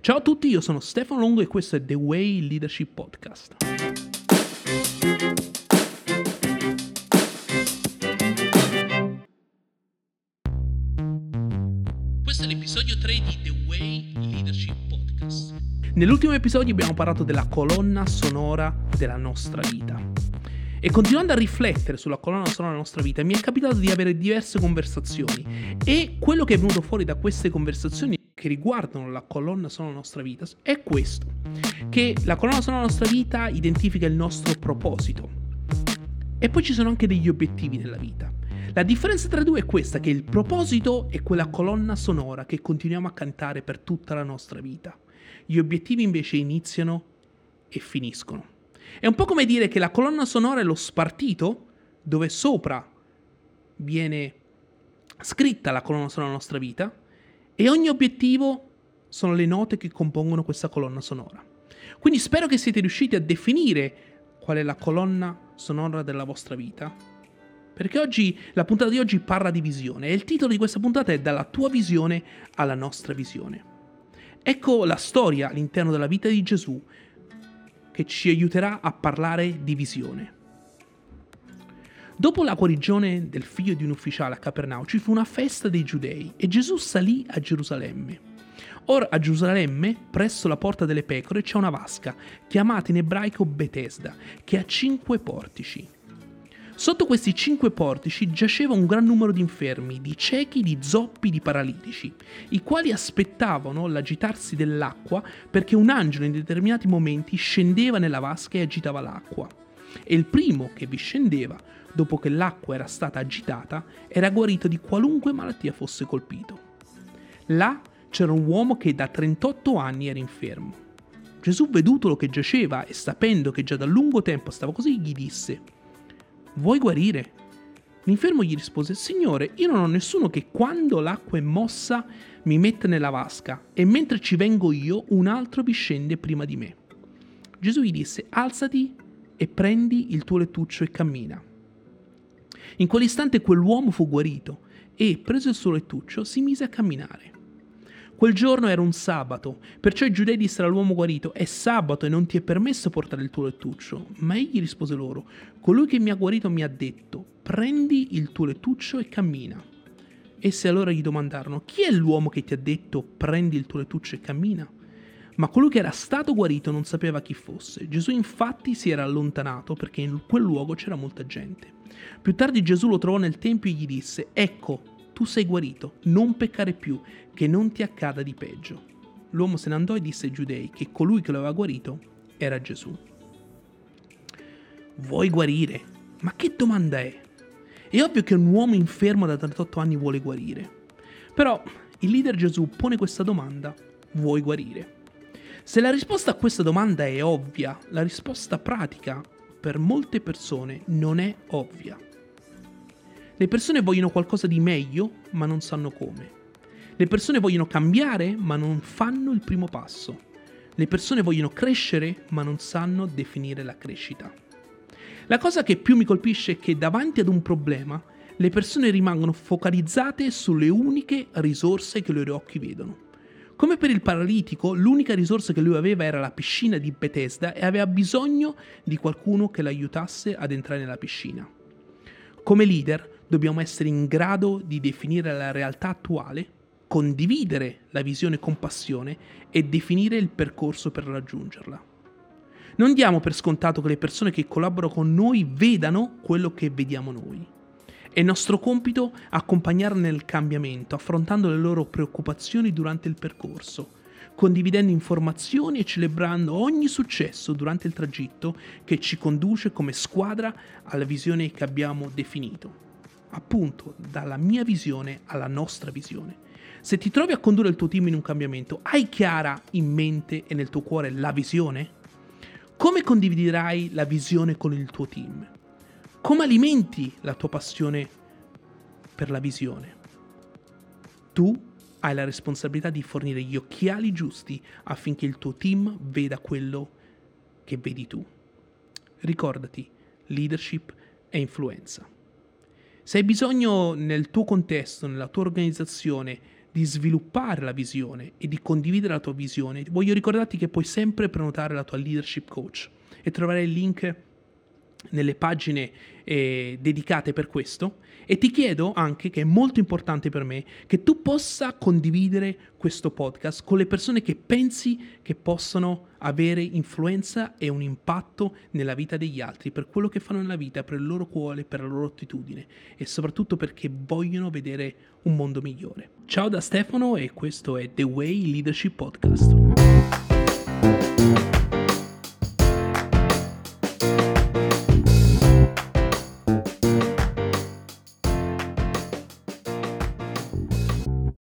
Ciao a tutti, io sono Stefano Longo e questo è The Way Leadership Podcast. Questo è l'episodio 3 di The Way Leadership Podcast. Nell'ultimo episodio abbiamo parlato della colonna sonora della nostra vita. E continuando a riflettere sulla colonna sonora della nostra vita, mi è capitato di avere diverse conversazioni. E quello che è venuto fuori da queste conversazioni che riguardano la colonna sonora della nostra vita è questo, che la colonna sonora della nostra vita identifica il nostro proposito. E poi ci sono anche degli obiettivi nella vita. La differenza tra i due è questa, che il proposito è quella colonna sonora che continuiamo a cantare per tutta la nostra vita. Gli obiettivi invece iniziano e finiscono. È un po' come dire che la colonna sonora è lo spartito dove sopra viene scritta la colonna sonora della nostra vita e ogni obiettivo sono le note che compongono questa colonna sonora. Quindi spero che siete riusciti a definire qual è la colonna sonora della vostra vita. Perché oggi la puntata di oggi parla di visione e il titolo di questa puntata è Dalla tua visione alla nostra visione. Ecco la storia all'interno della vita di Gesù che ci aiuterà a parlare di visione. Dopo la guarigione del figlio di un ufficiale a Capernao ci fu una festa dei giudei e Gesù salì a Gerusalemme. Ora a Gerusalemme, presso la porta delle pecore, c'è una vasca, chiamata in ebraico Bethesda, che ha cinque portici. Sotto questi cinque portici giaceva un gran numero di infermi, di ciechi, di zoppi, di paralitici, i quali aspettavano l'agitarsi dell'acqua perché un angelo in determinati momenti scendeva nella vasca e agitava l'acqua. E il primo che vi scendeva, dopo che l'acqua era stata agitata, era guarito di qualunque malattia fosse colpito. Là c'era un uomo che da 38 anni era infermo. Gesù, vedutolo che giaceva e sapendo che già da lungo tempo stava così, gli disse, Vuoi guarire? L'infermo gli rispose, Signore, io non ho nessuno che quando l'acqua è mossa mi mette nella vasca e mentre ci vengo io un altro vi scende prima di me. Gesù gli disse, alzati e prendi il tuo lettuccio e cammina. In quell'istante quell'uomo fu guarito e, preso il suo lettuccio, si mise a camminare. Quel giorno era un sabato, perciò i giudei dissero all'uomo guarito, è sabato e non ti è permesso portare il tuo lettuccio. Ma egli rispose loro, colui che mi ha guarito mi ha detto, prendi il tuo lettuccio e cammina. Essi allora gli domandarono, chi è l'uomo che ti ha detto, prendi il tuo lettuccio e cammina? Ma colui che era stato guarito non sapeva chi fosse. Gesù infatti si era allontanato perché in quel luogo c'era molta gente. Più tardi Gesù lo trovò nel tempio e gli disse, ecco, tu sei guarito, non peccare più, che non ti accada di peggio. L'uomo se ne andò e disse ai giudei che colui che lo aveva guarito era Gesù. Vuoi guarire? Ma che domanda è? È ovvio che un uomo infermo da 38 anni vuole guarire. Però il leader Gesù pone questa domanda, vuoi guarire? Se la risposta a questa domanda è ovvia, la risposta pratica per molte persone non è ovvia. Le persone vogliono qualcosa di meglio, ma non sanno come. Le persone vogliono cambiare, ma non fanno il primo passo. Le persone vogliono crescere, ma non sanno definire la crescita. La cosa che più mi colpisce è che davanti ad un problema, le persone rimangono focalizzate sulle uniche risorse che i loro occhi vedono. Come per il paralitico, l'unica risorsa che lui aveva era la piscina di Bethesda e aveva bisogno di qualcuno che l'aiutasse ad entrare nella piscina. Come leader, dobbiamo essere in grado di definire la realtà attuale, condividere la visione con passione e definire il percorso per raggiungerla. Non diamo per scontato che le persone che collaborano con noi vedano quello che vediamo noi. È nostro compito accompagnarle nel cambiamento, affrontando le loro preoccupazioni durante il percorso, condividendo informazioni e celebrando ogni successo durante il tragitto che ci conduce come squadra alla visione che abbiamo definito appunto dalla mia visione alla nostra visione. Se ti trovi a condurre il tuo team in un cambiamento, hai chiara in mente e nel tuo cuore la visione? Come condividerai la visione con il tuo team? Come alimenti la tua passione per la visione? Tu hai la responsabilità di fornire gli occhiali giusti affinché il tuo team veda quello che vedi tu. Ricordati, leadership e influenza. Se hai bisogno nel tuo contesto, nella tua organizzazione, di sviluppare la visione e di condividere la tua visione, voglio ricordarti che puoi sempre prenotare la tua leadership coach e trovare il link nelle pagine eh, dedicate per questo e ti chiedo anche, che è molto importante per me, che tu possa condividere questo podcast con le persone che pensi che possano avere influenza e un impatto nella vita degli altri, per quello che fanno nella vita, per il loro cuore, per la loro attitudine e soprattutto perché vogliono vedere un mondo migliore. Ciao da Stefano e questo è The Way Leadership Podcast.